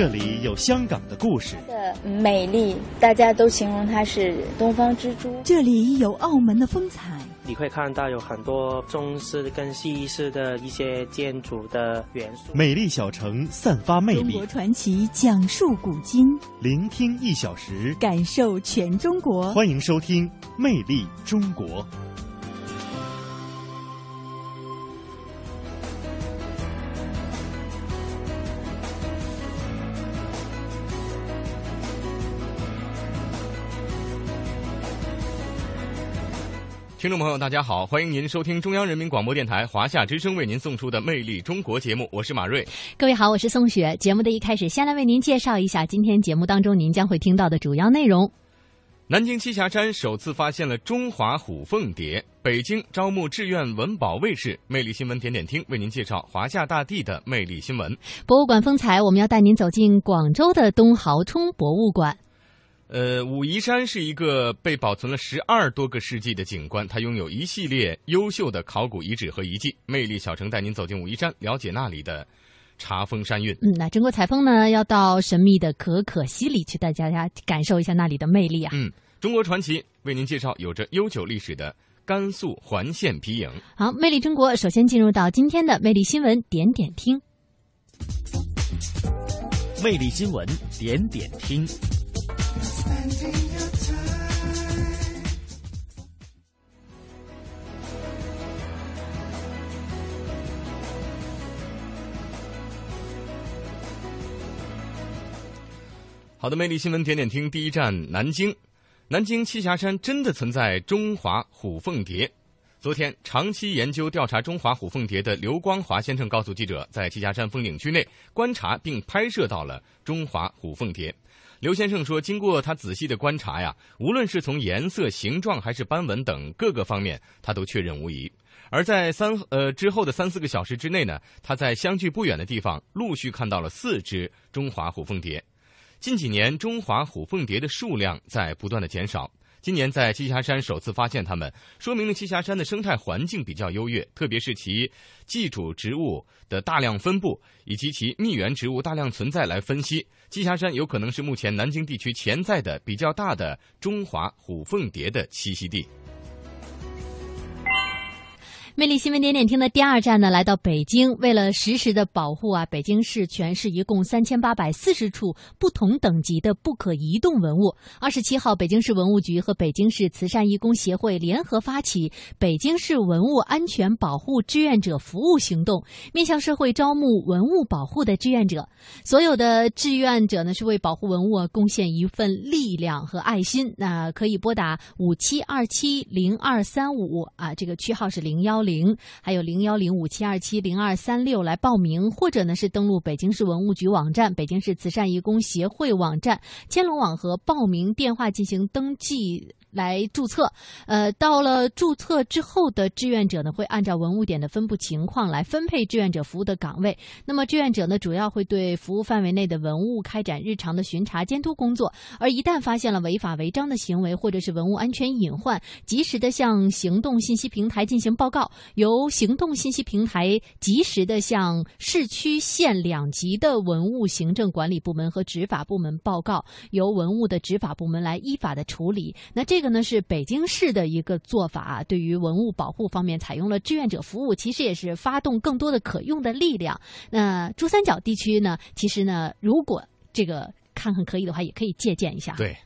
这里有香港的故事，的美丽，大家都形容它是东方之珠。这里有澳门的风采，你会看到有很多中式跟西式的一些建筑的元素。美丽小城散发魅力中国，传奇讲述古今，聆听一小时，感受全中国。欢迎收听《魅力中国》。听众朋友，大家好，欢迎您收听中央人民广播电台华夏之声为您送出的《魅力中国》节目，我是马瑞。各位好，我是宋雪。节目的一开始，先来为您介绍一下今天节目当中您将会听到的主要内容。南京栖霞山首次发现了中华虎凤蝶，北京招募志愿文保卫士。魅力新闻点点听为您介绍华夏大地的魅力新闻。博物馆风采，我们要带您走进广州的东濠冲博物馆。呃，武夷山是一个被保存了十二多个世纪的景观，它拥有一系列优秀的考古遗址和遗迹。魅力小城带您走进武夷山，了解那里的茶风山韵。嗯，那中国采风呢，要到神秘的可可西里去，带大家感受一下那里的魅力啊。嗯，中国传奇为您介绍有着悠久历史的甘肃环县皮影。好，魅力中国，首先进入到今天的魅力新闻点点听。魅力新闻点点听。好的，魅力新闻点点听，第一站南京。南京栖霞山真的存在中华虎凤蝶。昨天，长期研究调查中华虎凤蝶的刘光华先生告诉记者，在栖霞山风景区内观察并拍摄到了中华虎凤蝶。刘先生说，经过他仔细的观察呀，无论是从颜色、形状还是斑纹等各个方面，他都确认无疑。而在三呃之后的三四个小时之内呢，他在相距不远的地方陆续看到了四只中华虎凤蝶。近几年，中华虎凤蝶的数量在不断的减少。今年在栖霞山首次发现它们，说明了栖霞山的生态环境比较优越，特别是其寄主植物的大量分布以及其蜜源植物大量存在来分析，栖霞山有可能是目前南京地区潜在的比较大的中华虎凤蝶的栖息地。魅力新闻点点听的第二站呢，来到北京。为了实时的保护啊，北京市全市一共三千八百四十处不同等级的不可移动文物。二十七号，北京市文物局和北京市慈善义工协会联合发起北京市文物安全保护志愿者服务行动，面向社会招募文物保护的志愿者。所有的志愿者呢，是为保护文物啊贡献一份力量和爱心。那可以拨打五七二七零二三五啊，这个区号是零幺幺。零还有零幺零五七二七零二三六来报名，或者呢是登录北京市文物局网站、北京市慈善义工协会网站、千龙网和报名电话进行登记。来注册，呃，到了注册之后的志愿者呢，会按照文物点的分布情况来分配志愿者服务的岗位。那么，志愿者呢，主要会对服务范围内的文物开展日常的巡查监督工作。而一旦发现了违法违章的行为，或者是文物安全隐患，及时的向行动信息平台进行报告，由行动信息平台及时的向市区县两级的文物行政管理部门和执法部门报告，由文物的执法部门来依法的处理。那这。这个呢是北京市的一个做法，对于文物保护方面采用了志愿者服务，其实也是发动更多的可用的力量。那珠三角地区呢，其实呢，如果这个看看可以的话，也可以借鉴一下。对。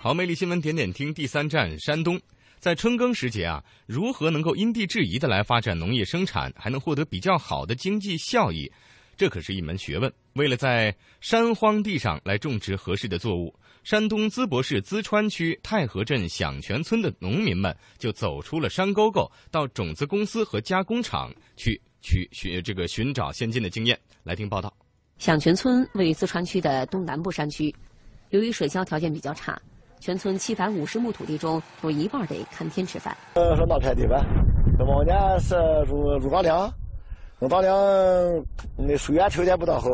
好，魅力新闻点点听第三站山东，在春耕时节啊，如何能够因地制宜的来发展农业生产，还能获得比较好的经济效益，这可是一门学问。为了在山荒地上来种植合适的作物。山东淄博市淄川区太和镇响泉村的农民们就走出了山沟沟，到种子公司和加工厂去去寻这个寻找先进的经验。来听报道。响泉村位于淄川区的东南部山区，由于水浇条件比较差，全村七百五十亩土地中有一半得看天吃饭。呃，说哪片地吧？这往年是入入高粱，入高粱那水源条件不大好，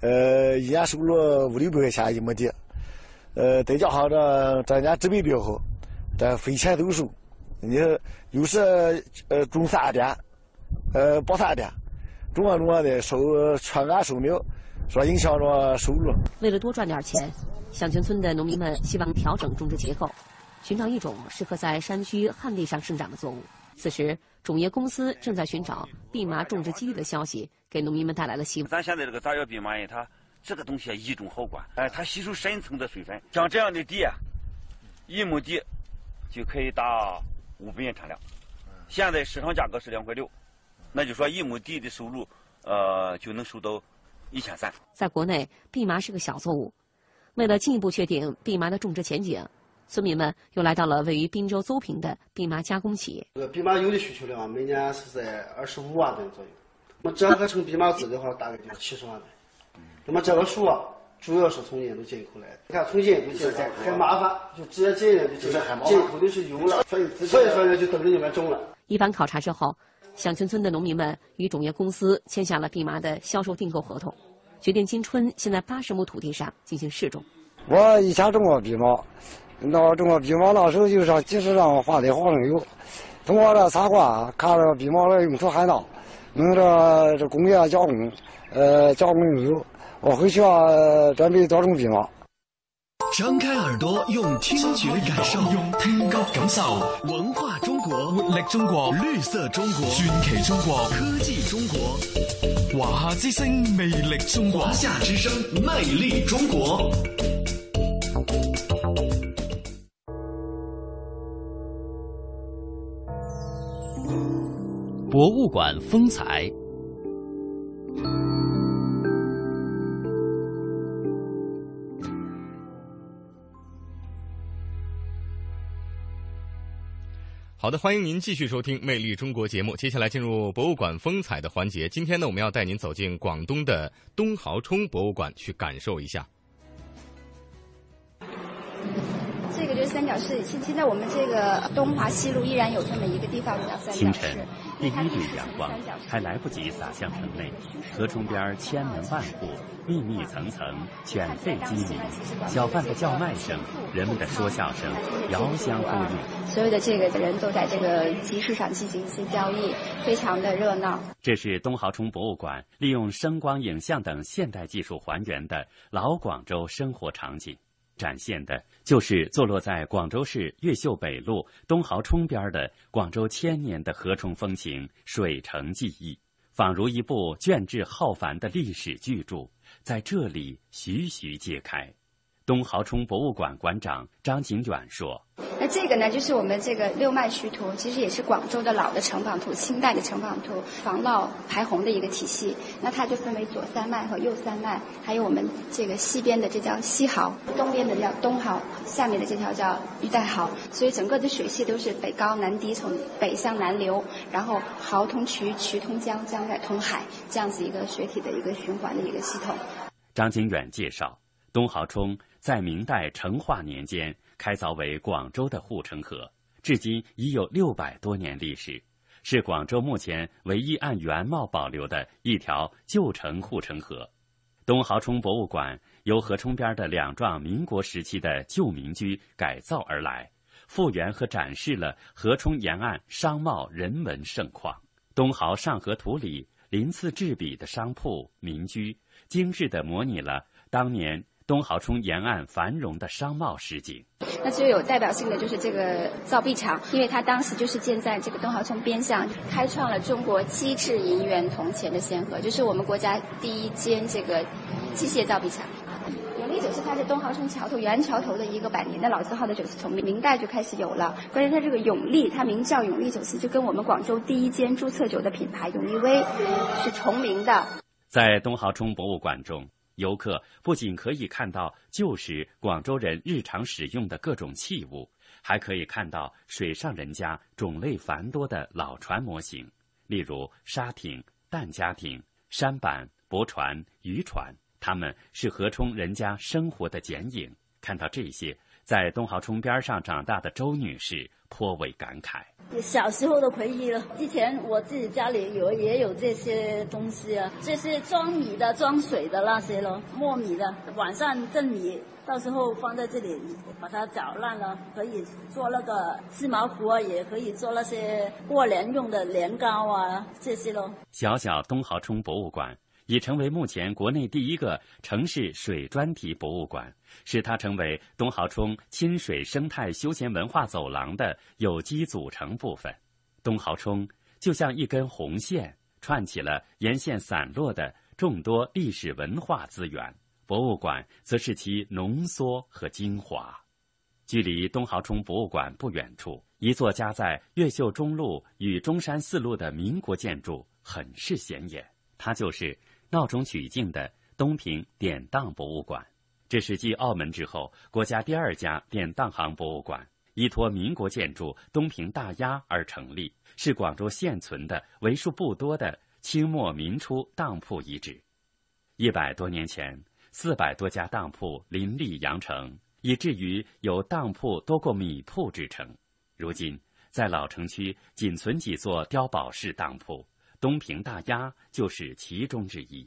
呃，一年收入五六百块钱一亩地。呃，再加上这咱家植被比较好，这肥前都收。你有时呃种三点，呃播三点，种啊种啊的收全干收苗，说影响着收入。为了多赚点钱，响泉村的农民们希望调整种植结构，寻找一种适合在山区旱地上生长的作物。此时，种业公司正在寻找蓖麻种植基地的消息，给农民们带来了希望。咱现在这个杂药蓖麻叶，它这个东西一种好管，哎，它吸收深层的水分。像这样的地啊，一亩地就可以达五百元产量。现在市场价格是两块六，那就说一亩地的收入，呃，就能收到一千三。在国内，蓖麻是个小作物，为了进一步确定蓖麻的种植前景。村民们又来到了位于滨州邹平的蓖麻加工企业。这个蓖麻油的需求量每年是在二十五万吨左右，那么折合成蓖麻籽的话，大概就是七十万吨。那么这个树啊，主要是从印度进口来的。你看，从印度进口很麻烦，就直接进就进进口的是油了，所以所以说呢，就等着你们种了。一番考察之后，响泉村的农民们与种业公司签下了蓖麻的销售订购合同，决定今春先在八十亩土地上进行试种。我以前种过蓖麻。那种过蓖麻那时候就上集市上划的花生油，通过这参观，看这蓖麻的用途很大，能这这工业加工，呃，加工用油。我回去啊，准备多种蓖麻。张开耳朵，用听觉感受，用听觉感受文化中国，活力中国，绿色中国，传奇中国，科技中国，华夏之声，魅力中国，华夏之声，魅力中国。博物馆风采。好的，欢迎您继续收听《魅力中国》节目。接下来进入博物馆风采的环节。今天呢，我们要带您走进广东的东濠涌博物馆，去感受一下。这个就是三角市，现现在我们这个东华西路依然有这么一个地方叫三角市。第一缕阳光还来不及洒向城内，河冲边千门万户，密密层层，犬吠鸡鸣，小贩的叫卖声，人们的说笑声，遥相呼应。所有的这个人都在这个集市上进行一些交易，非常的热闹。这是东濠冲博物馆利用声光影像等现代技术还原的老广州生活场景。展现的就是坐落在广州市越秀北路东濠冲边的广州千年的河冲风情、水城记忆，仿如一部卷帙浩繁的历史巨著，在这里徐徐揭开。东濠涌博物馆馆长张景远说。那这个呢，就是我们这个六脉渠图，其实也是广州的老的城堡图，清代的城堡图，防涝排洪的一个体系。那它就分为左三脉和右三脉，还有我们这个西边的这叫西濠，东边的叫东濠，下面的这条叫玉带濠。所以整个的水系都是北高南低，从北向南流，然后濠通渠，渠通江，江再通海，这样子一个水体的一个循环的一个系统。张景远介绍，东濠涌在明代成化年间。开凿为广州的护城河，至今已有六百多年历史，是广州目前唯一按原貌保留的一条旧城护城河。东濠涌博物馆由河冲边的两幢民国时期的旧民居改造而来，复原和展示了河冲沿岸商贸人文盛况。东濠上河图里鳞次栉比的商铺民居，精致地模拟了当年。东濠冲沿岸繁荣的商贸市景，那最有代表性的就是这个造币厂，因为它当时就是建在这个东濠冲边上，开创了中国机制银元铜钱的先河，就是我们国家第一间这个机械造币厂。永利酒是它是东濠冲桥头原桥头的一个百年的老字号的酒肆，从明代就开始有了。关键它这个永利，它名叫永利酒肆，就跟我们广州第一间注册酒的品牌永利威是重名的。在东濠冲博物馆中。游客不仅可以看到旧时广州人日常使用的各种器物，还可以看到水上人家种类繁多的老船模型，例如沙艇、弹家艇、山板、驳船、渔船，它们是河冲人家生活的剪影。看到这些，在东濠涌边上长大的周女士颇为感慨。小时候的回忆了，以前我自己家里有也有这些东西啊，这些装米的、装水的那些咯，磨米的，晚上蒸米，到时候放在这里，把它搅烂了，可以做那个织毛糊啊，也可以做那些过年用的年糕啊，这些咯。小小东濠涌博物馆已成为目前国内第一个城市水专题博物馆。使它成为东濠涌亲水生态休闲文化走廊的有机组成部分。东濠涌就像一根红线，串起了沿线散落的众多历史文化资源。博物馆则是其浓缩和精华。距离东濠涌博物馆不远处，一座夹在越秀中路与中山四路的民国建筑很是显眼，它就是闹中取静的东平典当博物馆。这是继澳门之后，国家第二家典当行博物馆，依托民国建筑东平大押而成立，是广州现存的为数不多的清末民初当铺遗址。一百多年前，四百多家当铺林立羊城，以至于有当铺多过米铺之称。如今，在老城区仅存几座碉堡式当铺，东平大鸭就是其中之一。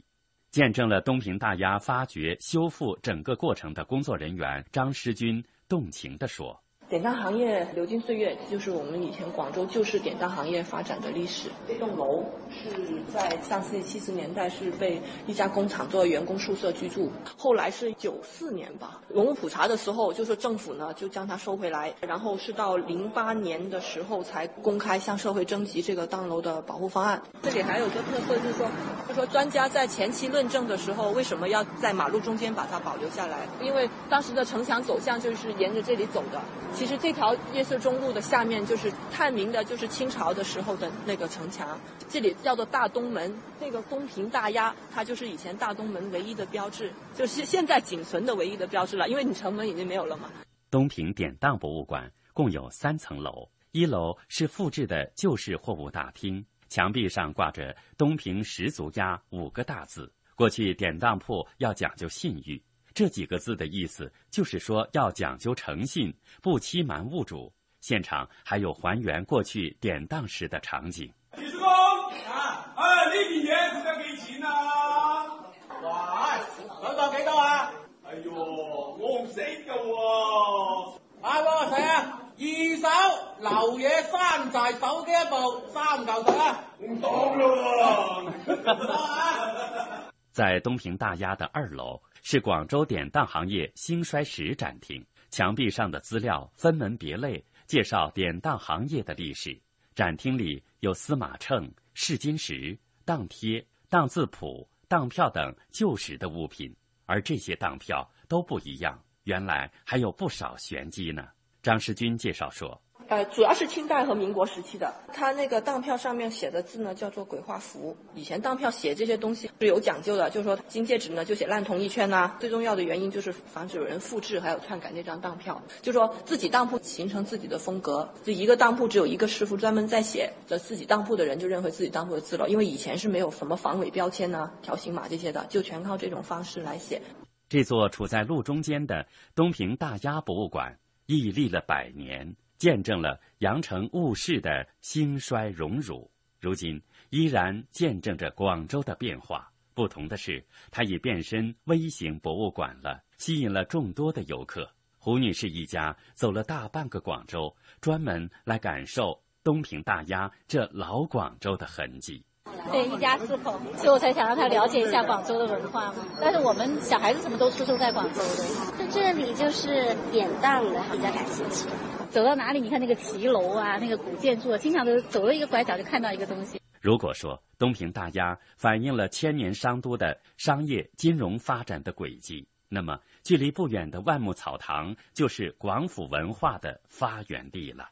见证了东平大鸭发掘、修复整个过程的工作人员张诗军动情地说。典当行业流金岁月，就是我们以前广州旧式典当行业发展的历史。这栋楼是在上世纪七十年代是被一家工厂作为员工宿舍居住，后来是九四年吧，文物普查的时候，就说政府呢就将它收回来，然后是到零八年的时候才公开向社会征集这个当楼的保护方案。这里还有个特色就是说，就说专家在前期论证的时候，为什么要在马路中间把它保留下来？因为当时的城墙走向就是沿着这里走的。其实这条夜色中路的下面就是探明的，就是清朝的时候的那个城墙，这里叫做大东门。那个东平大鸭，它就是以前大东门唯一的标志，就是现在仅存的唯一的标志了，因为你城门已经没有了嘛。东平典当博物馆共有三层楼，一楼是复制的旧式货物大厅，墙壁上挂着“东平十足鸭”五个大字。过去典当铺要讲究信誉。这几个字的意思就是说要讲究诚信，不欺瞒物主。现场还有还原过去典当时的场景。李叔公啊，哎，呢件嘢佢得几钱啊？哇，两百几多啊？哎呦，我唔识噶喎。啊，我睇啊，二手流嘢山寨手机一部，三嚿水啊，唔当咯喎。在东平大押的二楼。是广州典当行业兴衰史展厅，墙壁上的资料分门别类，介绍典当行业的历史。展厅里有司马秤、试金石、当贴、当字谱、当票等旧时的物品，而这些当票都不一样，原来还有不少玄机呢。张世军介绍说。呃，主要是清代和民国时期的，它那个当票上面写的字呢，叫做鬼画符。以前当票写这些东西是有讲究的，就是说金戒指呢就写烂铜一圈呐。最重要的原因就是防止有人复制还有篡改那张当票，就说自己当铺形成自己的风格。就一个当铺只有一个师傅专门在写，这自己当铺的人就认为自己当铺的字了。因为以前是没有什么防伪标签呐、条形码这些的，就全靠这种方式来写。这座处在路中间的东平大押博物馆屹立了百年。见证了羊城物市的兴衰荣辱，如今依然见证着广州的变化。不同的是，它已变身微型博物馆了，吸引了众多的游客。胡女士一家走了大半个广州，专门来感受东平大鸭这老广州的痕迹。对，一家四口，所以我才想让他了解一下广州的文化嘛。但是我们小孩子什么都出生在广州的，在这里就是典当的，比较感兴趣。走到哪里，你看那个骑楼啊，那个古建筑，经常都走了一个拐角就看到一个东西。如果说东平大押反映了千年商都的商业金融发展的轨迹，那么距离不远的万木草堂就是广府文化的发源地了。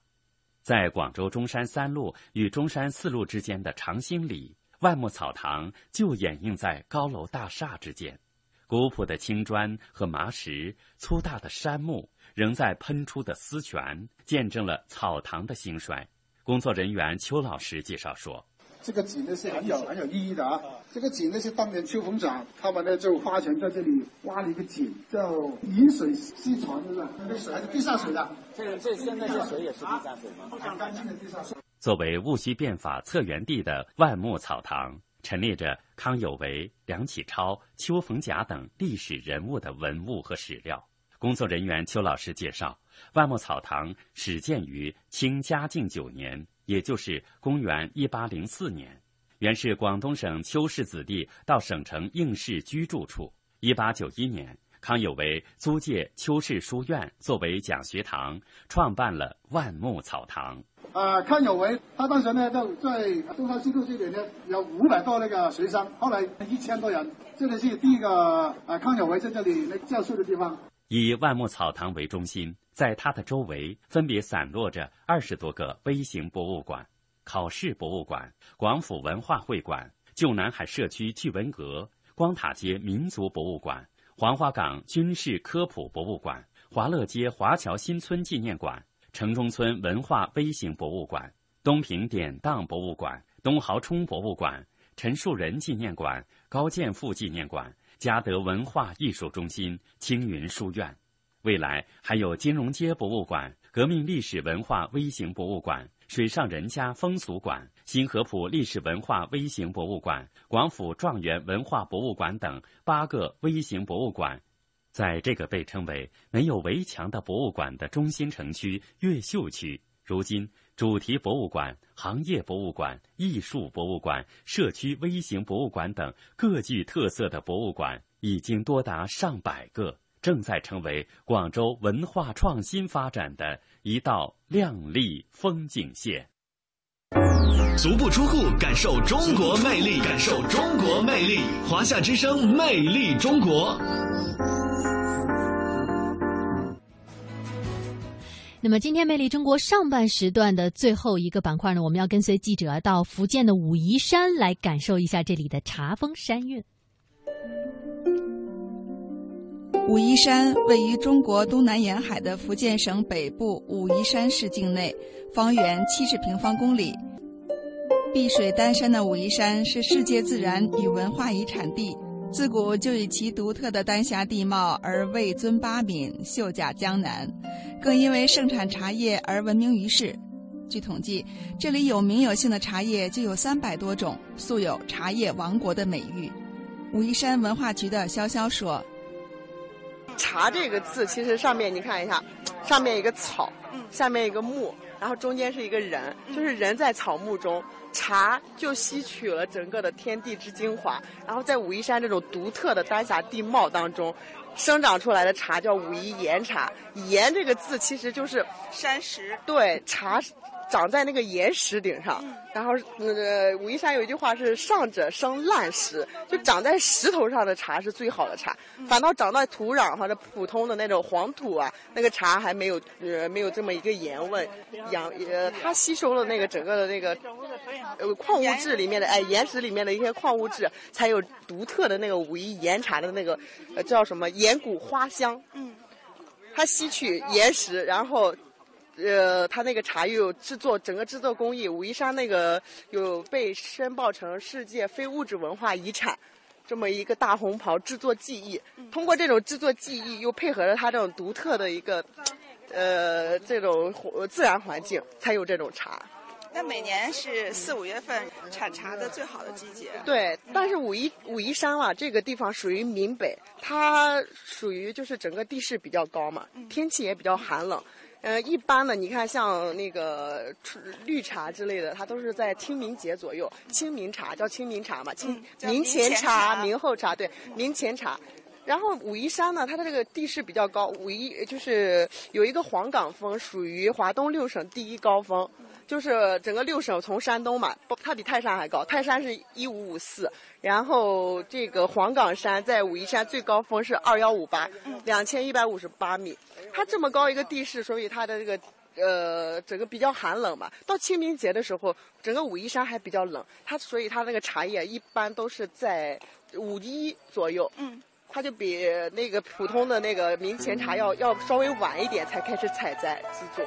在广州中山三路与中山四路之间的长兴里，万木草堂就掩映在高楼大厦之间，古朴的青砖和麻石，粗大的杉木。仍在喷出的丝泉，见证了草堂的兴衰。工作人员邱老师介绍说：“这个井呢是很有很有意义的啊。这个井呢是当年秋风长他们呢就花钱在这里挖了一个井，叫饮水西传，是不是？那个水还是地下水的。这个这现在这水也是地下水吗？非常干净的地下水。作为戊戌变法策源地的万木草堂，陈列着康有为、梁启超、邱逢甲等历史人物的文物和史料。工作人员邱老师介绍，万木草堂始建于清嘉靖九年，也就是公元一八零四年。原是广东省邱氏子弟到省城应试居住处。一八九一年，康有为租借邱氏书院作为讲学堂，创办了万木草堂。啊，康有为他当时呢，就在中山西路这里呢有五百多那个学生，后来一千多人。这里是第一个啊，康有为在这里那教书的地方。以万木草堂为中心，在它的周围分别散落着二十多个微型博物馆。考试博物馆、广府文化会馆、旧南海社区趣闻阁、光塔街民族博物馆、黄花岗军事科普博物馆、华乐街华侨新村纪念馆、城中村文化微型博物馆、东平典当博物馆、东豪冲博物馆、陈树人纪念馆、高剑父纪念馆、嘉德文化艺术中心、青云书院。未来还有金融街博物馆、革命历史文化微型博物馆。水上人家风俗馆、新河浦历史文化微型博物馆、广府状元文化博物馆等八个微型博物馆，在这个被称为“没有围墙”的博物馆的中心城区越秀区，如今主题博物馆、行业博物馆、艺术博物馆、社区微型博物馆等各具特色的博物馆已经多达上百个。正在成为广州文化创新发展的一道亮丽风景线。足不出户，感受中国魅力，感受中国魅力。华夏之声，魅力中国。那么，今天《魅力中国》上半时段的最后一个板块呢，我们要跟随记者到福建的武夷山来感受一下这里的茶风山韵。武夷山位于中国东南沿海的福建省北部武夷山市境内，方圆七十平方公里。碧水丹山的武夷山是世界自然与文化遗产地，自古就以其独特的丹霞地貌而位尊八闽、秀甲江南，更因为盛产茶叶而闻名于世。据统计，这里有名有姓的茶叶就有三百多种，素有“茶叶王国”的美誉。武夷山文化局的潇潇说。茶这个字，其实上面你看一下，上面一个草，下面一个木，然后中间是一个人，就是人在草木中，茶就吸取了整个的天地之精华，然后在武夷山这种独特的丹霞地貌当中，生长出来的茶叫武夷岩茶。岩这个字其实就是山石，对茶。长在那个岩石顶上，然后那个武夷山有一句话是“上者生烂石”，就长在石头上的茶是最好的茶，反倒长在土壤或者普通的那种黄土啊，那个茶还没有呃没有这么一个盐味，养呃它吸收了那个整个的那个呃矿物质里面的哎岩石里面的一些矿物质，才有独特的那个武夷岩茶的那个呃叫什么岩谷花香。嗯，它吸取岩石，然后。呃，它那个茶又有制作，整个制作工艺，武夷山那个有被申报成世界非物质文化遗产，这么一个大红袍制作技艺。通过这种制作技艺，又配合着它这种独特的一个，呃，这种自然环境，才有这种茶。那每年是四五月份产茶的最好的季节。对，但是武夷武夷山啊，这个地方属于闽北，它属于就是整个地势比较高嘛，天气也比较寒冷。呃，一般的，你看像那个绿茶之类的，它都是在清明节左右。清明茶叫清明茶嘛，清明前茶、明后茶，对，明前茶。然后武夷山呢，它的这个地势比较高，武夷就是有一个黄岗峰，属于华东六省第一高峰。就是整个六省从山东嘛，它比泰山还高，泰山是一五五四，然后这个黄岗山在武夷山最高峰是二幺五八，两千一百五十八米。它这么高一个地势，所以它的这个呃整个比较寒冷嘛。到清明节的时候，整个武夷山还比较冷，它所以它那个茶叶一般都是在五一左右。嗯，它就比那个普通的那个明前茶要要稍微晚一点才开始采摘制作。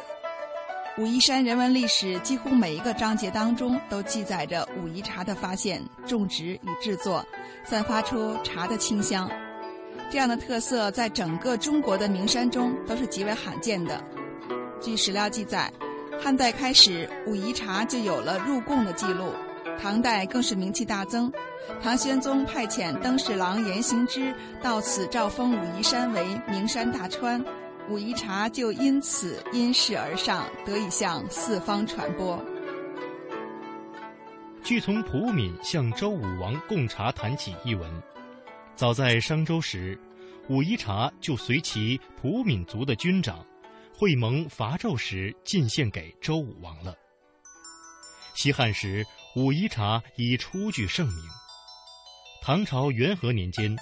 武夷山人文历史几乎每一个章节当中都记载着武夷茶的发现、种植与制作，散发出茶的清香。这样的特色在整个中国的名山中都是极为罕见的。据史料记载，汉代开始，武夷茶就有了入贡的记录，唐代更是名气大增。唐玄宗派遣登侍郎严行之到此诏封武夷山为名山大川，武夷茶就因此因势而上，得以向四方传播。据从普敏向周武王贡茶谈起一文。早在商周时，武夷茶就随其普敏族的军长会盟伐纣时进献给周武王了。西汉时，武夷茶已初具盛名。唐朝元和年间，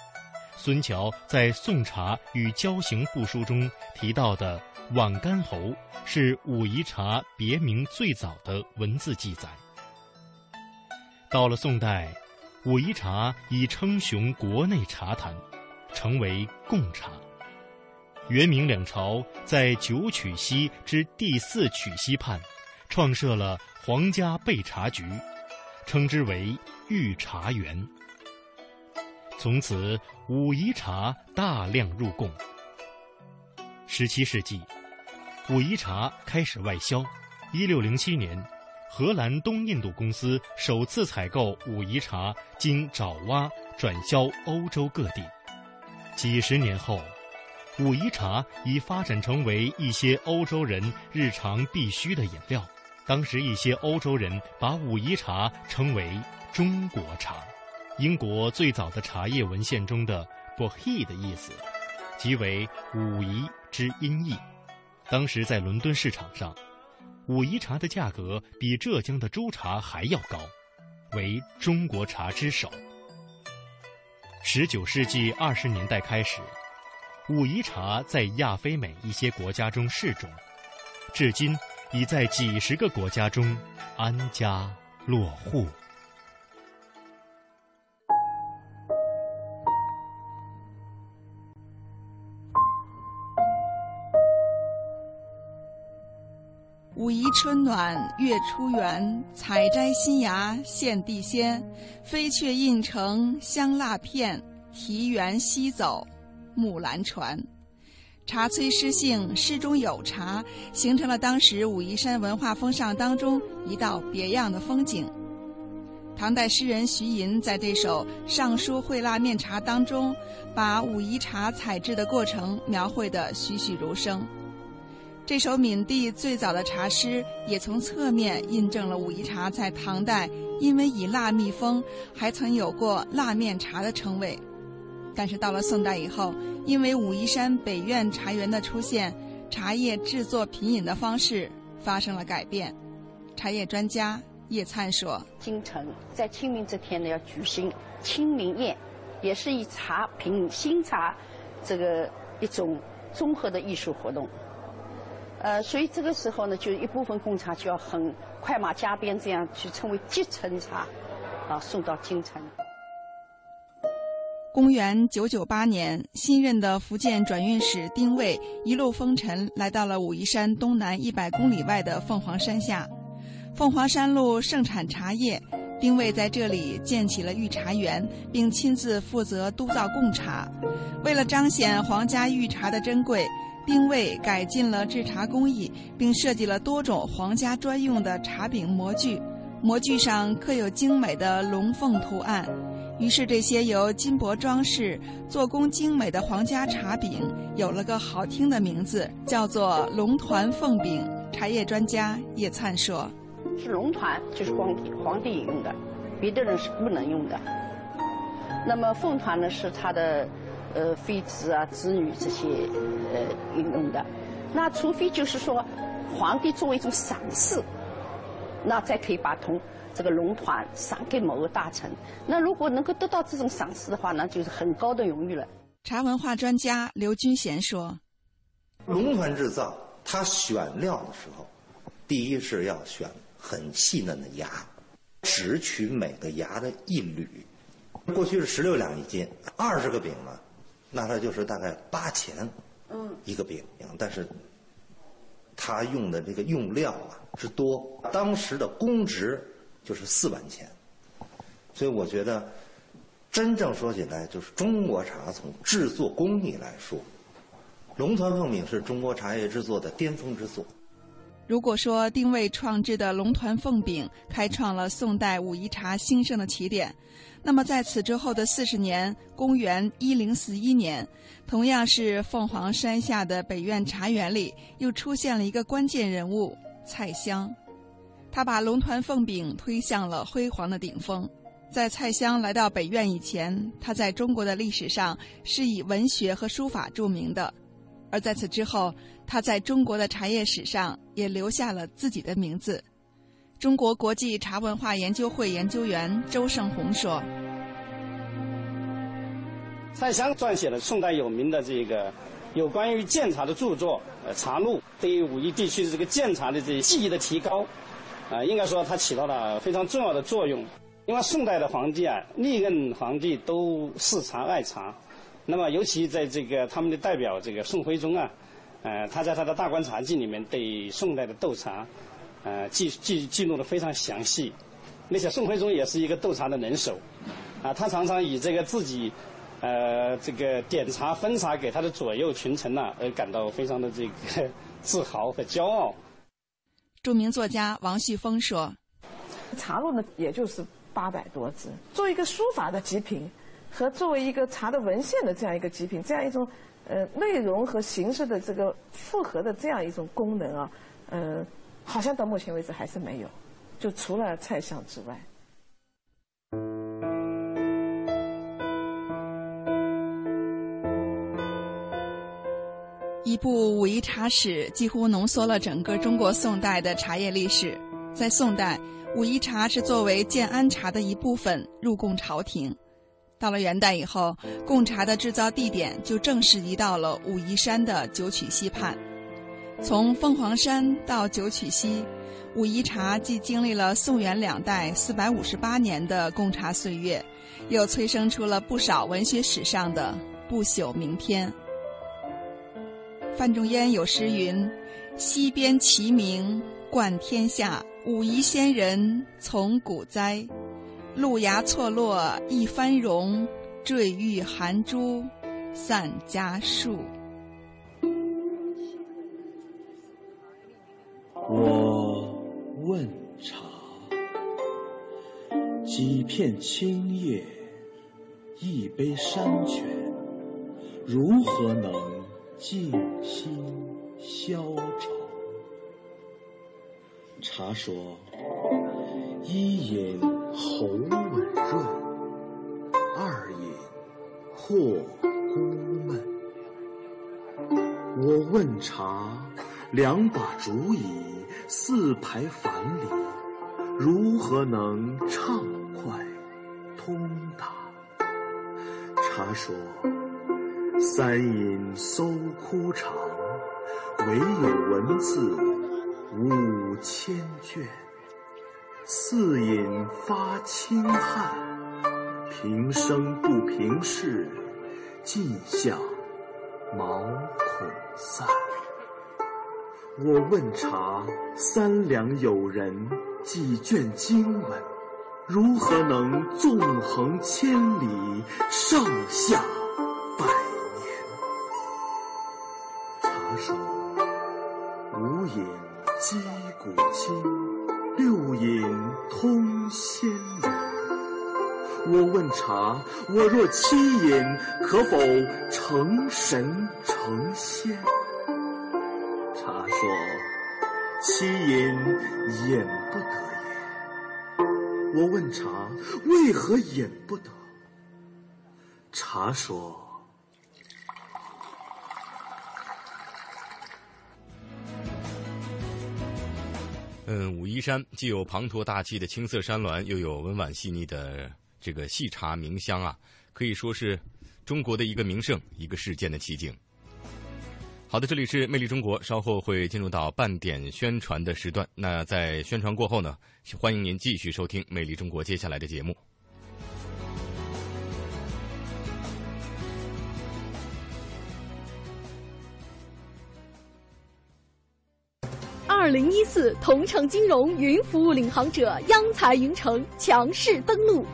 孙桥在《宋茶与交行部书》中提到的“皖干侯”是武夷茶别名最早的文字记载。到了宋代。武夷茶已称雄国内茶坛，成为贡茶。元明两朝在九曲溪之第四曲溪畔，创设了皇家备茶局，称之为御茶园。从此，武夷茶大量入贡。十七世纪，武夷茶开始外销。一六零七年。荷兰东印度公司首次采购武夷茶，经爪哇转销欧洲各地。几十年后，武夷茶已发展成为一些欧洲人日常必需的饮料。当时，一些欧洲人把武夷茶称为“中国茶”。英国最早的茶叶文献中的 b o h e 的意思，即为武夷之音译。当时在伦敦市场上。武夷茶的价格比浙江的珠茶还要高，为中国茶之首。十九世纪二十年代开始，武夷茶在亚非美一些国家中试种，至今已在几十个国家中安家落户。武夷春暖月初圆，采摘新芽献地仙。飞雀印成香蜡片，题园西走木兰船。茶催诗兴，诗中有茶，形成了当时武夷山文化风尚当中一道别样的风景。唐代诗人徐寅在这首《尚书会腊面茶》当中，把武夷茶采制的过程描绘得栩栩如生。这首闽地最早的茶诗，也从侧面印证了武夷茶在唐代因为以蜡密封，还曾有过“蜡面茶”的称谓。但是到了宋代以后，因为武夷山北苑茶园的出现，茶叶制作品饮的方式发生了改变。茶叶专家叶灿说：“京城在清明这天呢，要举行清明宴，也是以茶品新茶，这个一种综合的艺术活动。”呃，所以这个时候呢，就一部分贡茶就要很快马加鞭这样去称为集成茶，啊，送到京城。公元九九八年，新任的福建转运使丁谓一路风尘来到了武夷山东南一百公里外的凤凰山下。凤凰山路盛产茶叶，丁谓在这里建起了御茶园，并亲自负责督造贡茶。为了彰显皇家御茶的珍贵。丁谓改进了制茶工艺，并设计了多种皇家专用的茶饼模具，模具上刻有精美的龙凤图案。于是，这些由金箔装饰、做工精美的皇家茶饼有了个好听的名字，叫做“龙团凤饼”。茶叶专家叶灿说：“是龙团，就是皇帝皇帝用的，别的人是不能用的。那么凤团呢，是他的。”呃，妃子啊，子女这些呃用的，那除非就是说，皇帝作为一种赏赐，那再可以把铜这个龙团赏给某个大臣。那如果能够得到这种赏赐的话，那就是很高的荣誉了。茶文化专家刘军贤说：“龙团制造，它选料的时候，第一是要选很细嫩的芽，只取每个芽的一缕。过去是十六两一斤，二十个饼呢。”那它就是大概八钱，嗯，一个饼，但是它用的这个用料啊之多，当时的工值就是四万钱，所以我觉得，真正说起来，就是中国茶从制作工艺来说，龙团凤饼是中国茶叶制作的巅峰之作。如果说丁谓创制的龙团凤饼开创了宋代武夷茶兴盛的起点，那么在此之后的四十年，公元一零四一年，同样是凤凰山下的北苑茶园里，又出现了一个关键人物蔡襄，他把龙团凤饼推向了辉煌的顶峰。在蔡襄来到北苑以前，他在中国的历史上是以文学和书法著名的。而在此之后，他在中国的茶叶史上也留下了自己的名字。中国国际茶文化研究会研究员周胜红说：“蔡襄撰写了宋代有名的这个有关于建茶的著作《呃茶录》，对于武夷地区的这个建茶的这些技艺的提高，啊，应该说它起到了非常重要的作用。因为宋代的皇帝啊，历任皇帝都嗜茶爱茶。”那么，尤其在这个他们的代表这个宋徽宗啊，呃，他在他的《大观茶记》里面对宋代的斗茶，呃，记记记录的非常详细。那些宋徽宗也是一个斗茶的能手，啊，他常常以这个自己，呃，这个点茶分茶给他的左右群臣呐，而感到非常的这个 自豪和骄傲。著名作家王旭峰说：“茶录呢，也就是八百多字，作为一个书法的极品。”和作为一个茶的文献的这样一个极品，这样一种呃内容和形式的这个复合的这样一种功能啊，呃，好像到目前为止还是没有，就除了蔡襄之外。一部武夷茶史几乎浓缩了整个中国宋代的茶叶历史。在宋代，武夷茶是作为建安茶的一部分入贡朝廷。到了元代以后，贡茶的制造地点就正式移到了武夷山的九曲溪畔。从凤凰山到九曲溪，武夷茶既经历了宋元两代四百五十八年的贡茶岁月，又催生出了不少文学史上的不朽名篇。范仲淹有诗云：“溪边齐名冠天下，武夷仙人从古栽。”路芽错落一番荣，坠玉含珠散家树。我问茶，几片青叶，一杯山泉，如何能静心消愁？茶说。一饮喉吻润，二饮或孤闷。我问茶，两把竹椅，四排樊篱，如何能畅快通达？茶说：三饮搜枯肠，唯有文字五千卷。四饮发清汗，平生不平事，尽向毛孔散。我问茶，三两友人，几卷经文，如何能纵横千里，上下茶说：五饮击鼓清。六饮通仙理。我问茶，我若七饮，可否成神成仙？茶说：七饮饮不得也。我问茶，为何饮不得？茶说。嗯，武夷山既有滂沱大气的青色山峦，又有温婉细腻的这个细茶茗香啊，可以说是中国的一个名胜，一个世界的奇景。好的，这里是魅力中国，稍后会进入到半点宣传的时段。那在宣传过后呢，欢迎您继续收听魅力中国接下来的节目。二零一四同城金融云服务领航者央财云城强势登陆，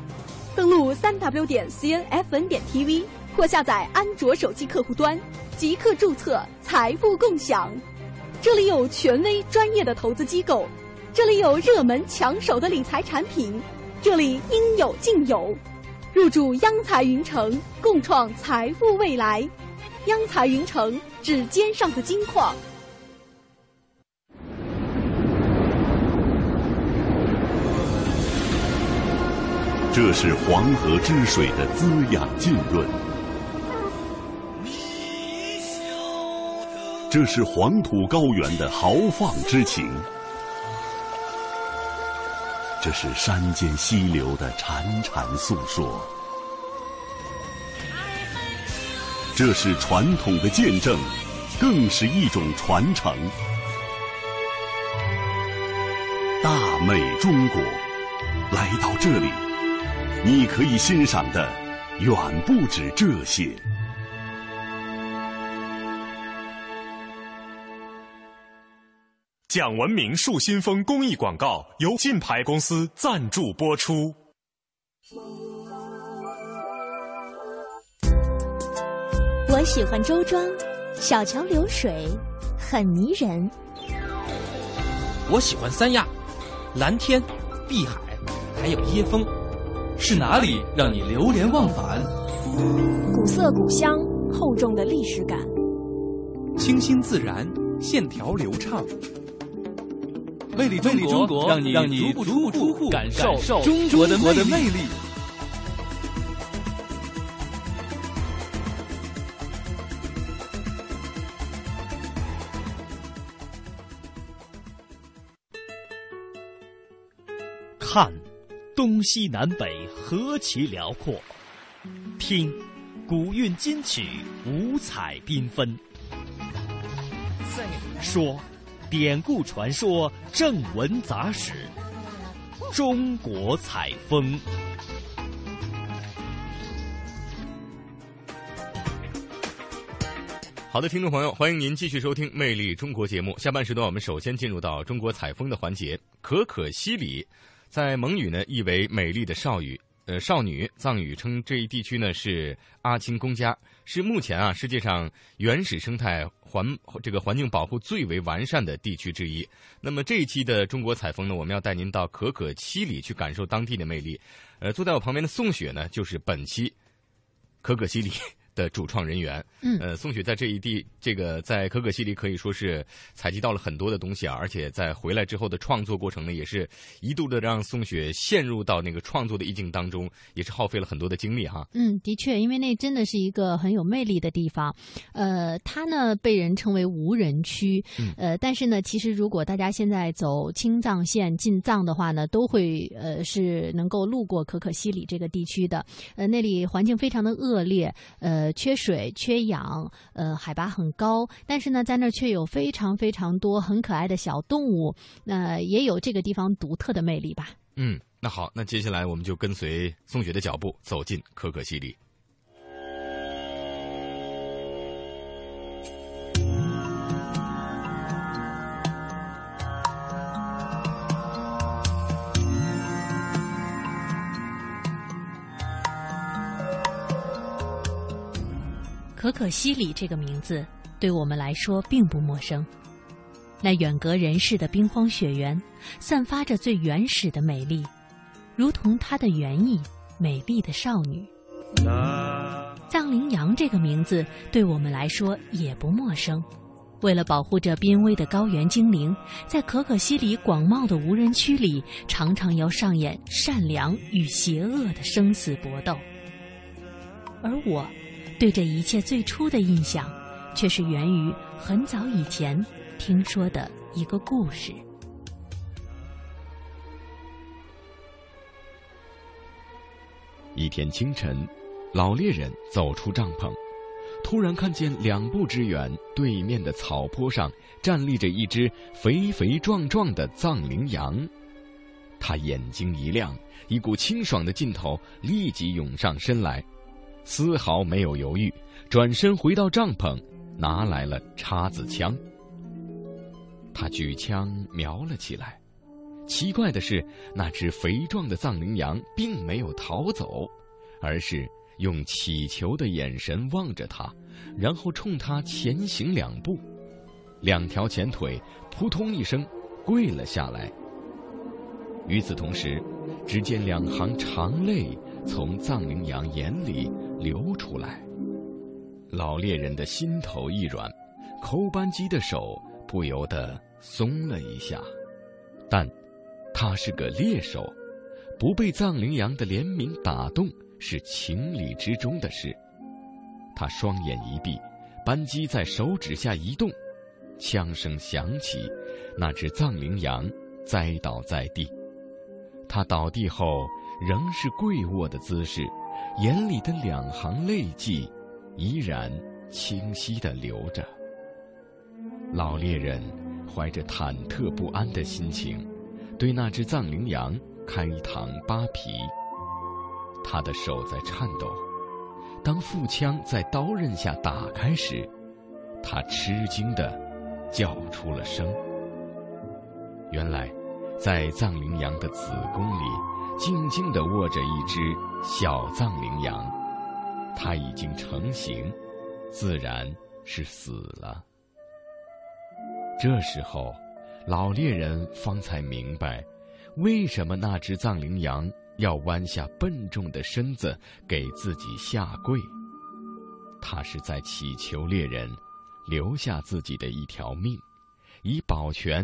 登录三 w 点 cnfn 点 tv 或下载安卓手机客户端，即刻注册财富共享。这里有权威专业的投资机构，这里有热门抢手的理财产品，这里应有尽有。入驻央财云城，共创财富未来。央财云城，指尖上的金矿。这是黄河之水的滋养浸润，这是黄土高原的豪放之情，这是山间溪流的潺潺诉说，这是传统的见证，更是一种传承。大美中国，来到这里。你可以欣赏的远不止这些。讲文明树新风公益广告由金牌公司赞助播出。我喜欢周庄，小桥流水很迷人。我喜欢三亚，蓝天、碧海，还有椰风。是哪里让你流连忘返？古色古香，厚重的历史感，清新自然，线条流畅。魅力中国，让你让你足不出户感受中国的魅力。东西南北何其辽阔！听，古韵金曲五彩缤纷。说，典故传说正文杂史。中国采风。好的，听众朋友，欢迎您继续收听《魅力中国》节目。下半时段，我们首先进入到中国采风的环节。可可西里。在蒙语呢，意为美丽的少女，呃，少女。藏语称这一地区呢是阿钦公家，是目前啊世界上原始生态环这个环境保护最为完善的地区之一。那么这一期的中国采风呢，我们要带您到可可西里去感受当地的魅力。呃，坐在我旁边的宋雪呢，就是本期可可西里。的主创人员，嗯，呃，宋雪在这一地，这个在可可西里可以说是采集到了很多的东西啊，而且在回来之后的创作过程呢，也是一度的让宋雪陷入到那个创作的意境当中，也是耗费了很多的精力哈。嗯，的确，因为那真的是一个很有魅力的地方，呃，它呢被人称为无人区，呃，但是呢，其实如果大家现在走青藏线进藏的话呢，都会呃是能够路过可可西里这个地区的，呃，那里环境非常的恶劣，呃。呃，缺水、缺氧，呃，海拔很高，但是呢，在那儿却有非常非常多很可爱的小动物，那也有这个地方独特的魅力吧。嗯，那好，那接下来我们就跟随宋雪的脚步走进可可西里。可可西里这个名字对我们来说并不陌生。那远隔人世的冰荒雪原，散发着最原始的美丽，如同它的原意——美丽的少女。藏羚羊这个名字对我们来说也不陌生。为了保护这濒危的高原精灵，在可可西里广袤的无人区里，常常要上演善良与邪恶的生死搏斗。而我。对这一切最初的印象，却是源于很早以前听说的一个故事。一天清晨，老猎人走出帐篷，突然看见两步之远，对面的草坡上站立着一只肥肥壮壮的藏羚羊。他眼睛一亮，一股清爽的劲头立即涌上身来。丝毫没有犹豫，转身回到帐篷，拿来了叉子枪。他举枪瞄了起来。奇怪的是，那只肥壮的藏羚羊并没有逃走，而是用乞求的眼神望着他，然后冲他前行两步，两条前腿扑通一声跪了下来。与此同时，只见两行长泪从藏羚羊眼里流出来。老猎人的心头一软，扣扳机的手不由得松了一下，但。他是个猎手，不被藏羚羊的怜悯打动是情理之中的事。他双眼一闭，扳机在手指下移动，枪声响起，那只藏羚羊栽倒在地。他倒地后仍是跪卧的姿势，眼里的两行泪迹依然清晰地流着。老猎人怀着忐忑不安的心情。对那只藏羚羊开膛扒皮，他的手在颤抖。当腹腔在刀刃下打开时，他吃惊的叫出了声。原来，在藏羚羊的子宫里，静静的卧着一只小藏羚羊，它已经成型，自然是死了。这时候。老猎人方才明白，为什么那只藏羚羊要弯下笨重的身子给自己下跪。他是在祈求猎人留下自己的一条命，以保全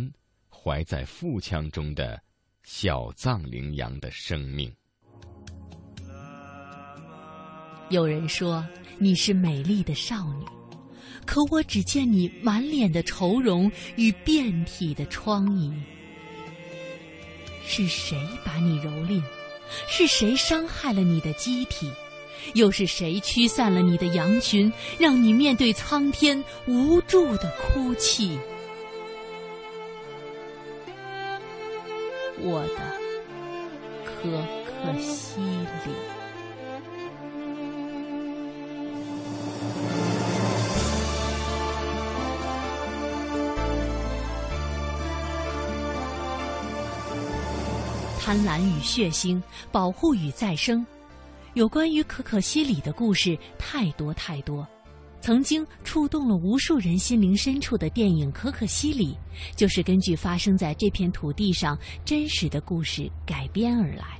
怀在腹腔中的小藏羚羊的生命。有人说你是美丽的少女。可我只见你满脸的愁容与遍体的疮痍，是谁把你蹂躏？是谁伤害了你的机体？又是谁驱散了你的羊群，让你面对苍天无助的哭泣？我的可可西里。贪婪与血腥，保护与再生，有关于可可西里的故事太多太多。曾经触动了无数人心灵深处的电影《可可西里》，就是根据发生在这片土地上真实的故事改编而来。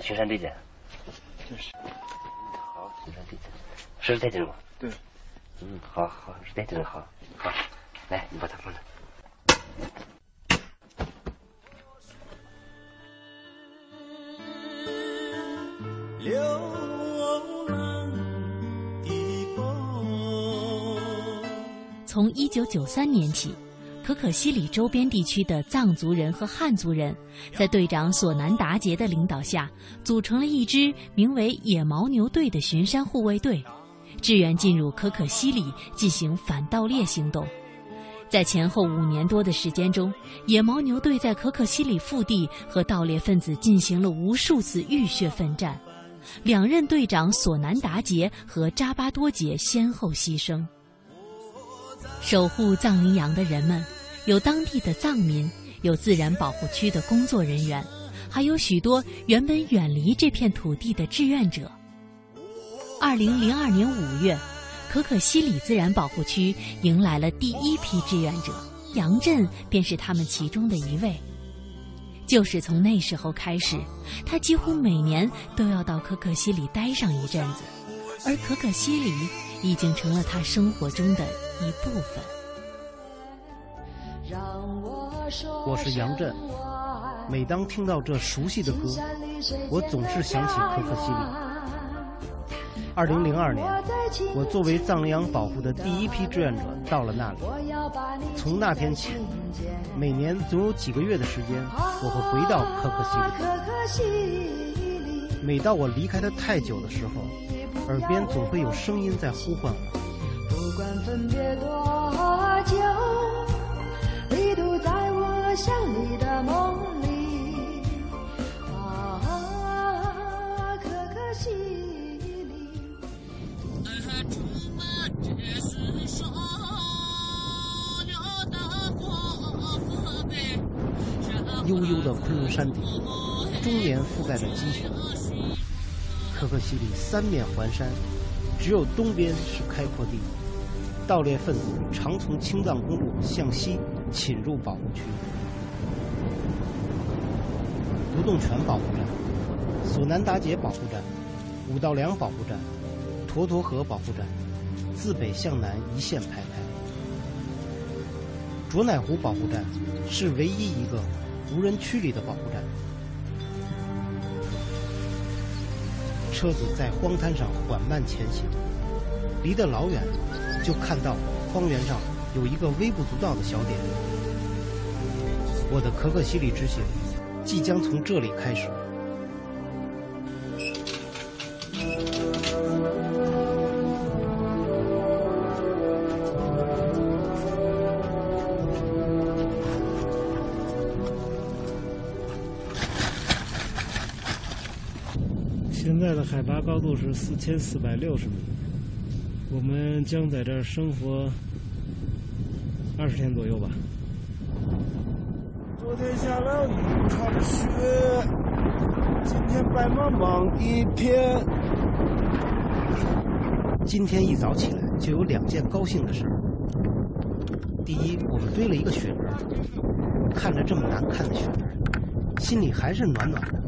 雪山地检，是在这吗？对。嗯，好好，是在这好，好，来，你把它放这。流浪的风。从一九九三年起。可可西里周边地区的藏族人和汉族人，在队长索南达杰的领导下，组成了一支名为“野牦牛队”的巡山护卫队，支援进入可可西里进行反盗猎行动。在前后五年多的时间中，野牦牛队在可可西里腹地和盗猎分子进行了无数次浴血奋战，两任队长索南达杰和扎巴多杰先后牺牲。守护藏羚羊的人们。有当地的藏民，有自然保护区的工作人员，还有许多原本远离这片土地的志愿者。二零零二年五月，可可西里自然保护区迎来了第一批志愿者，杨震便是他们其中的一位。就是从那时候开始，他几乎每年都要到可可西里待上一阵子，而可可西里已经成了他生活中的一部分。我是杨震，每当听到这熟悉的歌，我总是想起可可西里。二零零二年我作为藏羚羊保护的第一批志愿者到了那里。从那天起每年总有几个月的时间我会回到可可西里。每当我离开的太久的时候耳边总会有声音在呼唤不管分别多久你都在我的梦悠悠的昆仑山顶，终年覆盖着积雪。可可西里三面环山，只有东边是开阔地。盗猎分子常从青藏公路向西侵入保护区。独洞泉保护站、索南达杰保护站、五道梁保护站、沱沱河保护站，自北向南一线排开。卓乃湖保护站是唯一一个无人区里的保护站。车子在荒滩上缓慢前行，离得老远，就看到荒原上有一个微不足道的小点。我的可可西里之行即将从这里开始。海拔高度是四千四百六十米，我们将在这儿生活二十天左右吧。昨天下了一场雪，今天白茫茫一片。今天一早起来就有两件高兴的事儿。第一，我们堆了一个雪人，看着这么难看的雪人，心里还是暖暖的。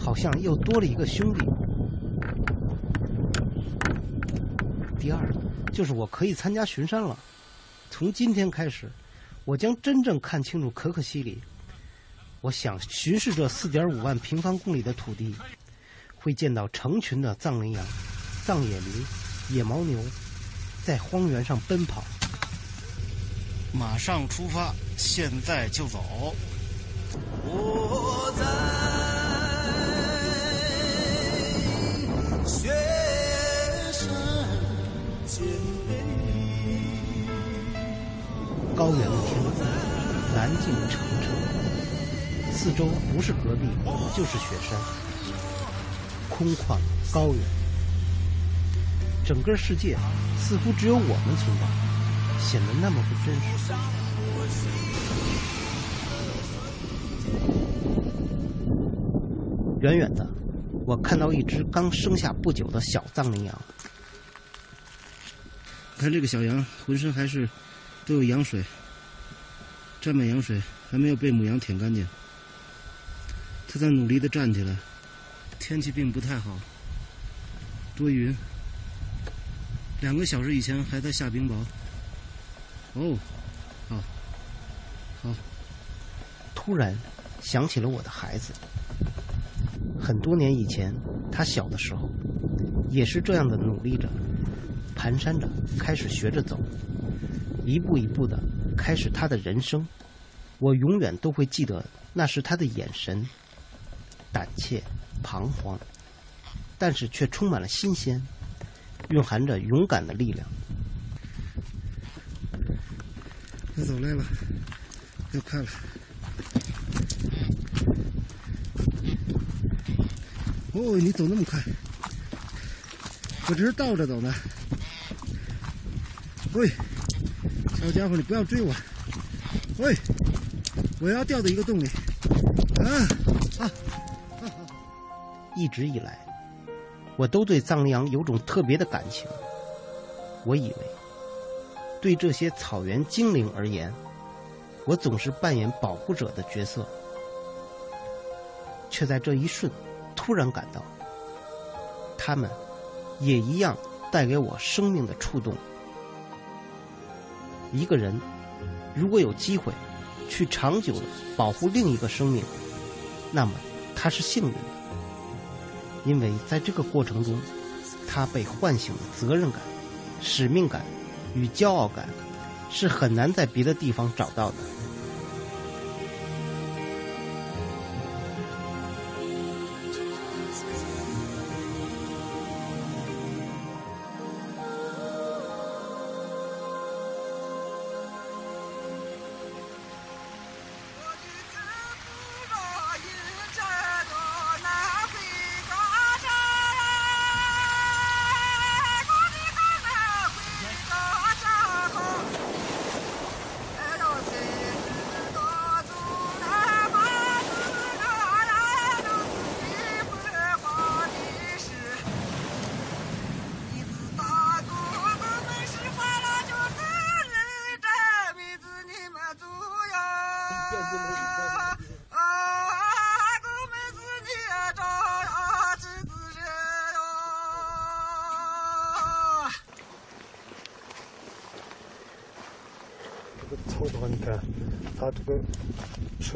好像又多了一个兄弟。第二，就是我可以参加巡山了。从今天开始，我将真正看清楚可可西里。我想巡视这四点五万平方公里的土地，会见到成群的藏羚羊、藏野驴、野牦牛，在荒原上奔跑。马上出发，现在就走。我在。雪高原的天空蓝净澄澈，四周不是戈壁就是雪山，空旷高原，整个世界似乎只有我们存在，显得那么不真实。远远的。我看到一只刚生下不久的小藏羚羊，看这个小羊浑身还是都有羊水，沾满羊水，还没有被母羊舔干净。它在努力的站起来，天气并不太好，多云。两个小时以前还在下冰雹。哦，好，好。突然想起了我的孩子。很多年以前，他小的时候，也是这样的努力着，蹒跚着，开始学着走，一步一步的开始他的人生。我永远都会记得，那是他的眼神，胆怯、彷徨，但是却充满了新鲜，蕴含着勇敢的力量。快走累了，要看了。哦，你走那么快，我这是倒着走呢。喂，小家伙，你不要追我。喂，我要掉到一个洞里。啊啊啊！一直以来，我都对藏羚羊有种特别的感情。我以为，对这些草原精灵而言，我总是扮演保护者的角色，却在这一瞬。突然感到，他们也一样带给我生命的触动。一个人如果有机会去长久的保护另一个生命，那么他是幸运的，因为在这个过程中，他被唤醒了责任感、使命感与骄傲感是很难在别的地方找到的。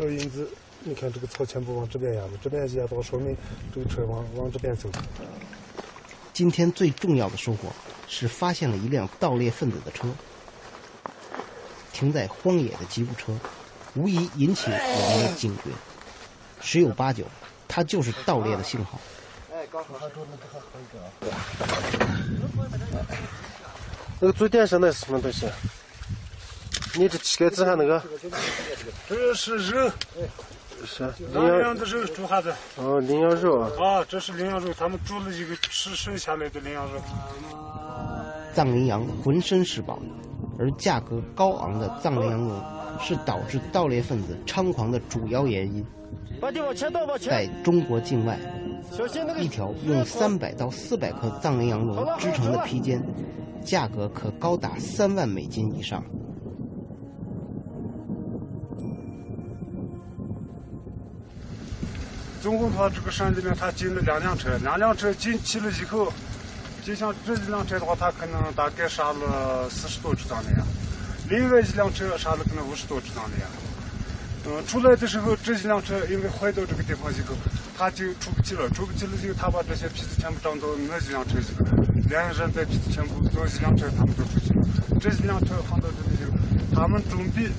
车印子，你看这个朝前部往这边压的，这边压到，说明这个车往往这边走。今天最重要的收获是发现了一辆盗猎分子的车，停在荒野的吉普车，无疑引起我们的警觉。十有八九，它就是盗猎的信号。那个坐垫上那是什么东西？你这乞丐子上那个？这是肉，是羚羊的肉煮啥子？哦，羚羊肉啊！啊，这是羚羊肉，他们煮了一个吃剩下来的羚羊肉。藏羚羊浑身是宝，而价格高昂的藏羚羊绒是导致盗猎分子猖狂的主要原因。在中国境外，一条用三百到四百克藏羚羊绒织成的披肩，价格可高达三万美金以上。总共他这个山里面，他进了两辆车，两辆车进去了以后，就像这一辆车的话，他可能大概杀了四十多只藏羚羊，另外一辆车杀了可能五十多只藏羚羊。嗯，出来的时候，这一辆车因为坏到这个地方以后，他就出不去了，出不去了以后，他把这些皮子全部装到那几辆车里头，两人在皮子全部都一辆车，他们都出去了。这一辆车放到这里以后，他们准备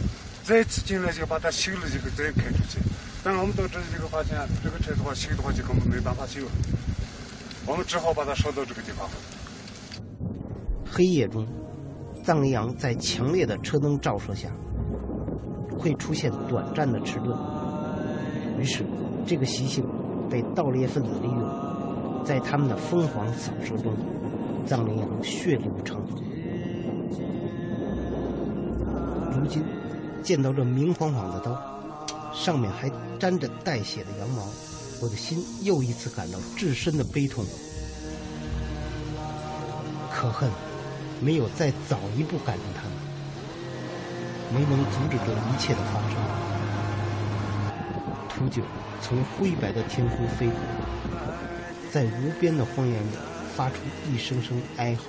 再次进来就把它修了以后再开出去。但是我们到这里以后发现，这个车的话修的话就根本没办法修，我们只好把它烧到这个地方。黑夜中，藏羚羊在强烈的车灯照射下，会出现短暂的迟钝。于是，这个习性被盗猎分子利用，在他们的疯狂扫射中，藏羚羊血流成河。如今，见到这明晃晃的刀，上面还沾着带血的羊毛，我的心又一次感到至深的悲痛。可恨，没有再早一步赶上他们，没能阻止这一切的发生。秃鹫从灰白的天空飞过，在无边的荒原里发出一声声哀嚎。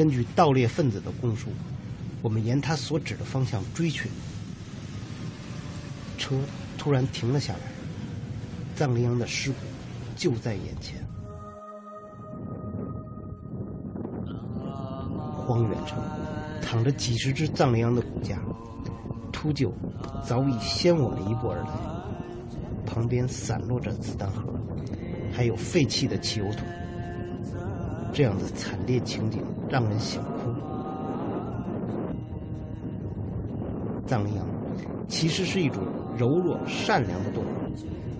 根据盗猎分子的供述，我们沿他所指的方向追去，车突然停了下来，藏羚羊的尸骨就在眼前。荒原上躺着几十只藏羚羊的骨架，秃鹫早已先我们一步而来，旁边散落着子弹盒，还有废弃的汽油桶。这样的惨烈情景让人想哭。藏羚羊其实是一种柔弱善良的动物，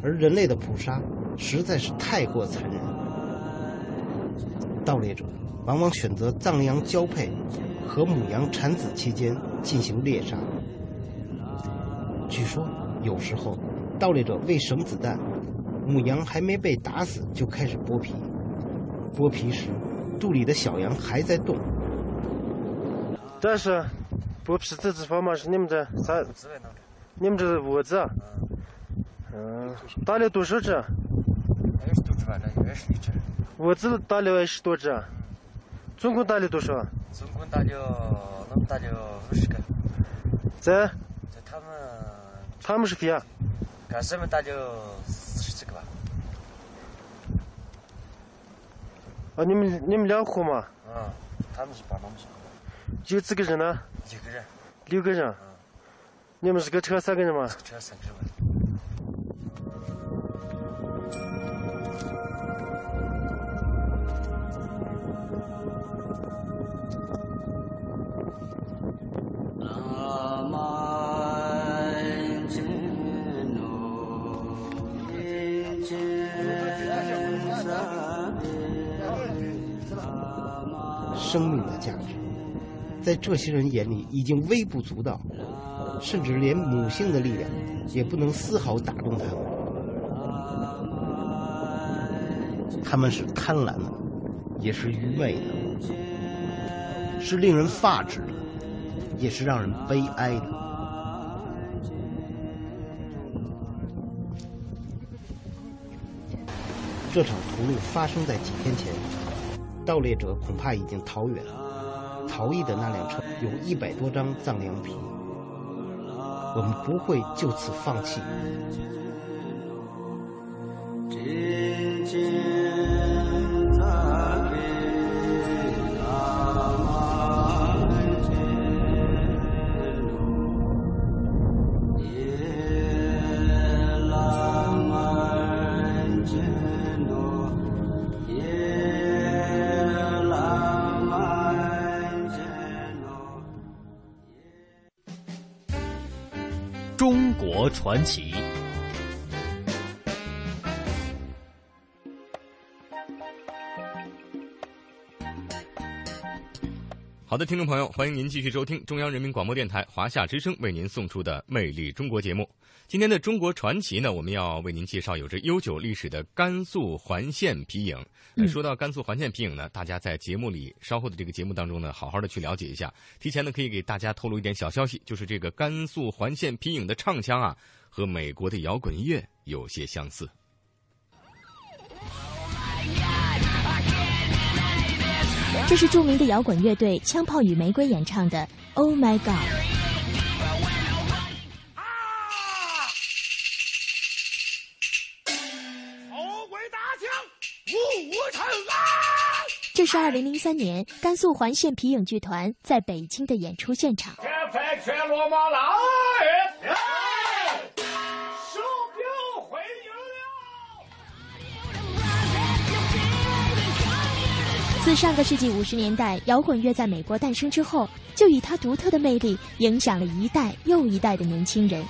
而人类的捕杀实在是太过残忍。盗猎者往往选择藏羚羊交配和母羊产子期间进行猎杀。据说有时候盗猎者为省子弹，母羊还没被打死就开始剥皮。剥皮时，肚里的小羊还在动。但是，剥皮这地方嘛是你们这啥？你们这窝子啊？嗯，打了多少只？二十多只吧，那二十一只。窝子打了二十多只，总共打了多少？总共打了，我们打了五十个。在？在他们。他们是谁啊？干什么打了四十几个吧。啊，你们你们两户嘛？嗯，他们是帮忙去。有几个人呢？一个人。六个人。嗯你们是个车三个人吗？车三个人生命的价值，在这些人眼里已经微不足道，甚至连母性的力量也不能丝毫打动他们。他们是贪婪的，也是愚昧的，是令人发指的，也是让人悲哀的。这场屠戮发生在几天前。盗猎者恐怕已经逃远了。逃逸的那辆车有一百多张藏羊皮，我们不会就此放弃。传奇。的，听众朋友，欢迎您继续收听中央人民广播电台华夏之声为您送出的《魅力中国》节目。今天的中国传奇呢，我们要为您介绍有着悠久历史的甘肃环县皮影。嗯说到甘肃环县皮影呢，大家在节目里稍后的这个节目当中呢，好好的去了解一下。提前呢，可以给大家透露一点小消息，就是这个甘肃环县皮影的唱腔啊，和美国的摇滚乐有些相似。这是著名的摇滚乐队枪炮与玫瑰演唱的《Oh My God》。头鬼打枪！这是二零零三年甘肃环县皮影剧团在北京的演出现场。自上个世纪五十年代摇滚乐在美国诞生之后，就以它独特的魅力影响了一代又一代的年轻人。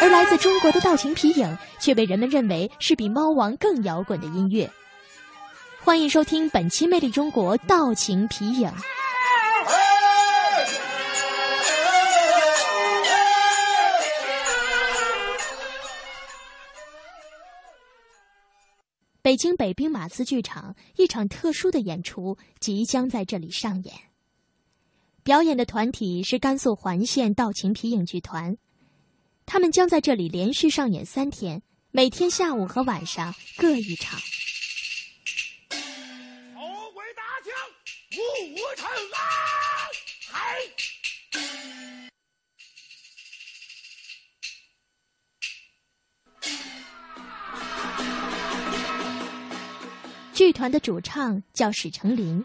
而来自中国的道情皮影却被人们认为是比猫王更摇滚的音乐。欢迎收听本期《魅力中国》道情皮影。北京北兵马司剧场一场特殊的演出即将在这里上演。表演的团体是甘肃环县道情皮影剧团，他们将在这里连续上演三天，每天下午和晚上各一场。头鬼打枪，无尘啊！嗨！剧团的主唱叫史成林。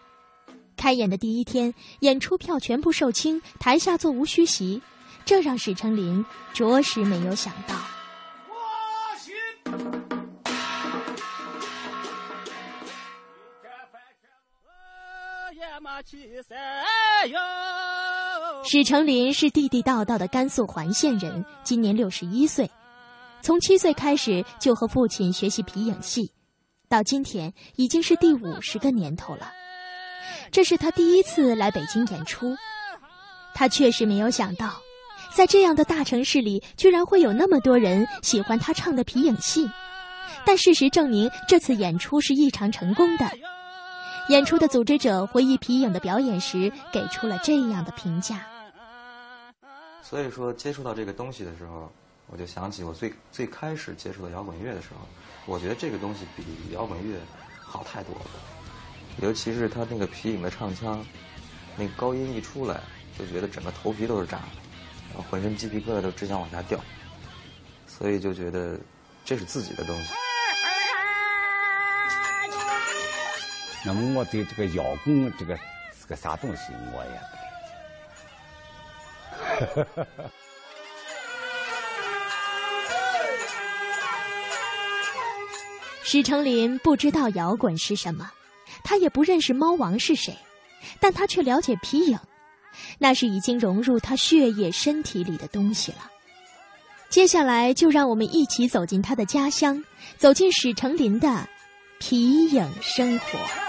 开演的第一天，演出票全部售罄，台下座无虚席，这让史成林着实没有想到。史成林是地地道道的甘肃环县人，今年六十一岁。从七岁开始就和父亲学习皮影戏，到今天已经是第五十个年头了。这是他第一次来北京演出，他确实没有想到，在这样的大城市里，居然会有那么多人喜欢他唱的皮影戏。但事实证明，这次演出是异常成功的。演出的组织者回忆皮影的表演时，给出了这样的评价。所以说，接触到这个东西的时候，我就想起我最最开始接触到摇滚乐的时候，我觉得这个东西比摇滚乐好太多了。尤其是他那个皮影的唱腔，那高音一出来，就觉得整个头皮都是炸的，然后浑身鸡皮疙瘩都只想往下掉。所以就觉得这是自己的东西。那么我对这个摇滚这个是个啥东西，我也不理解。史成林不知道摇滚是什么，他也不认识猫王是谁，但他却了解皮影，那是已经融入他血液身体里的东西了。接下来，就让我们一起走进他的家乡，走进史成林的皮影生活。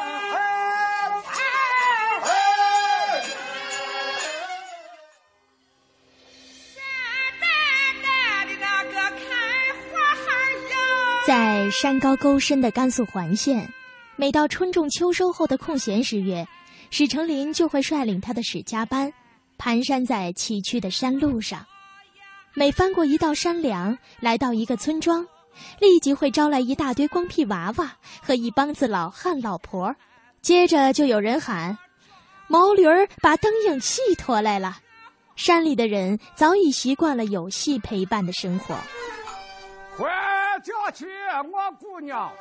在山高沟深的甘肃环县，每到春种秋收后的空闲时月，史成林就会率领他的史家班，蹒跚在崎岖的山路上。每翻过一道山梁，来到一个村庄，立即会招来一大堆光屁娃娃和一帮子老汉老婆。接着就有人喊：“毛驴儿把灯影戏拖来了。”山里的人早已习惯了有戏陪伴的生活。回家去，我姑娘，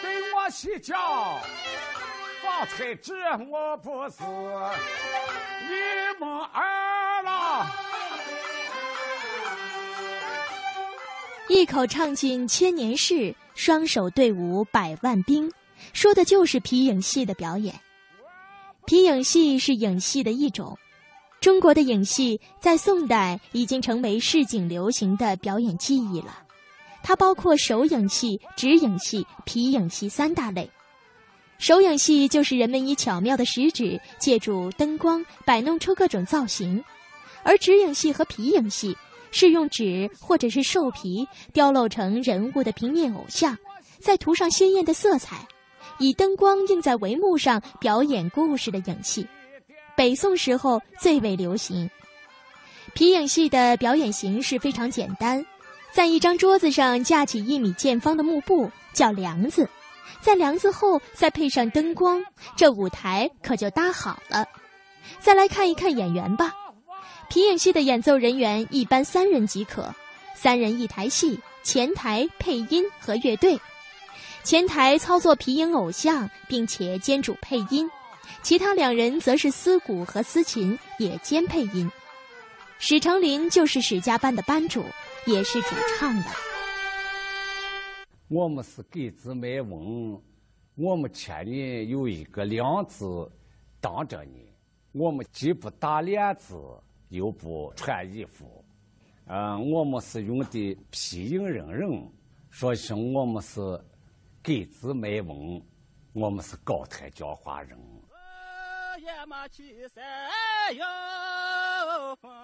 给我洗脚。发财纸我不是你们儿了。一口唱尽千年事，双手对舞百万兵，说的就是皮影戏的表演。皮影戏是影戏的一种，中国的影戏在宋代已经成为市井流行的表演技艺了。它包括手影戏、指影戏、皮影戏三大类。手影戏就是人们以巧妙的食指借助灯光摆弄出各种造型，而指影戏和皮影戏。是用纸或者是兽皮雕镂成人物的平面偶像，再涂上鲜艳的色彩，以灯光映在帷幕上表演故事的影戏。北宋时候最为流行。皮影戏的表演形式非常简单，在一张桌子上架起一米见方的幕布，叫梁子，在梁子后再配上灯光，这舞台可就搭好了。再来看一看演员吧。皮影戏的演奏人员一般三人即可，三人一台戏，前台配音和乐队，前台操作皮影偶像，并且兼主配音，其他两人则是司鼓和司琴，也兼配音。史成林就是史家班的班主，也是主唱的。我们是给子卖翁，我们前面有一个梁子挡着你，我们既不打脸子。又不穿衣服，嗯，我们是用的皮影人人，说我们是给子卖翁，我们是高台教化人。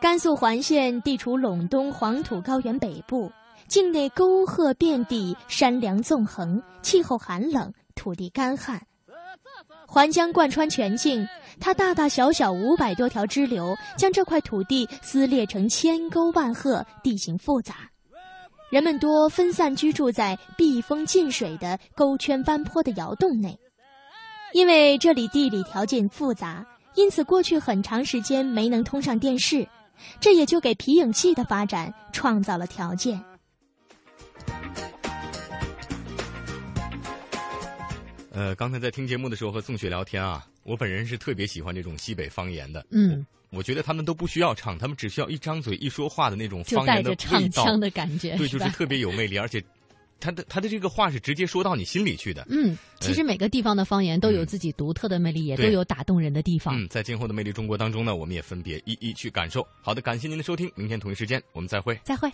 甘肃环县地处陇东黄土高原北部，境内沟壑遍地，山梁纵横，气候寒冷，土地干旱。环江贯穿全境，它大大小小五百多条支流，将这块土地撕裂成千沟万壑，地形复杂。人们多分散居住在避风进水的沟圈弯坡的窑洞内。因为这里地理条件复杂，因此过去很长时间没能通上电视，这也就给皮影戏的发展创造了条件。呃，刚才在听节目的时候和宋雪聊天啊，我本人是特别喜欢这种西北方言的。嗯，我觉得他们都不需要唱，他们只需要一张嘴一说话的那种方言的唱腔的感觉，对，就是特别有魅力，而且他的他的这个话是直接说到你心里去的。嗯，其实每个地方的方言都有自己独特的魅力，也都有打动人的地方。嗯，在今后的魅力中国当中呢，我们也分别一一去感受。好的，感谢您的收听，明天同一时间我们再会。再会。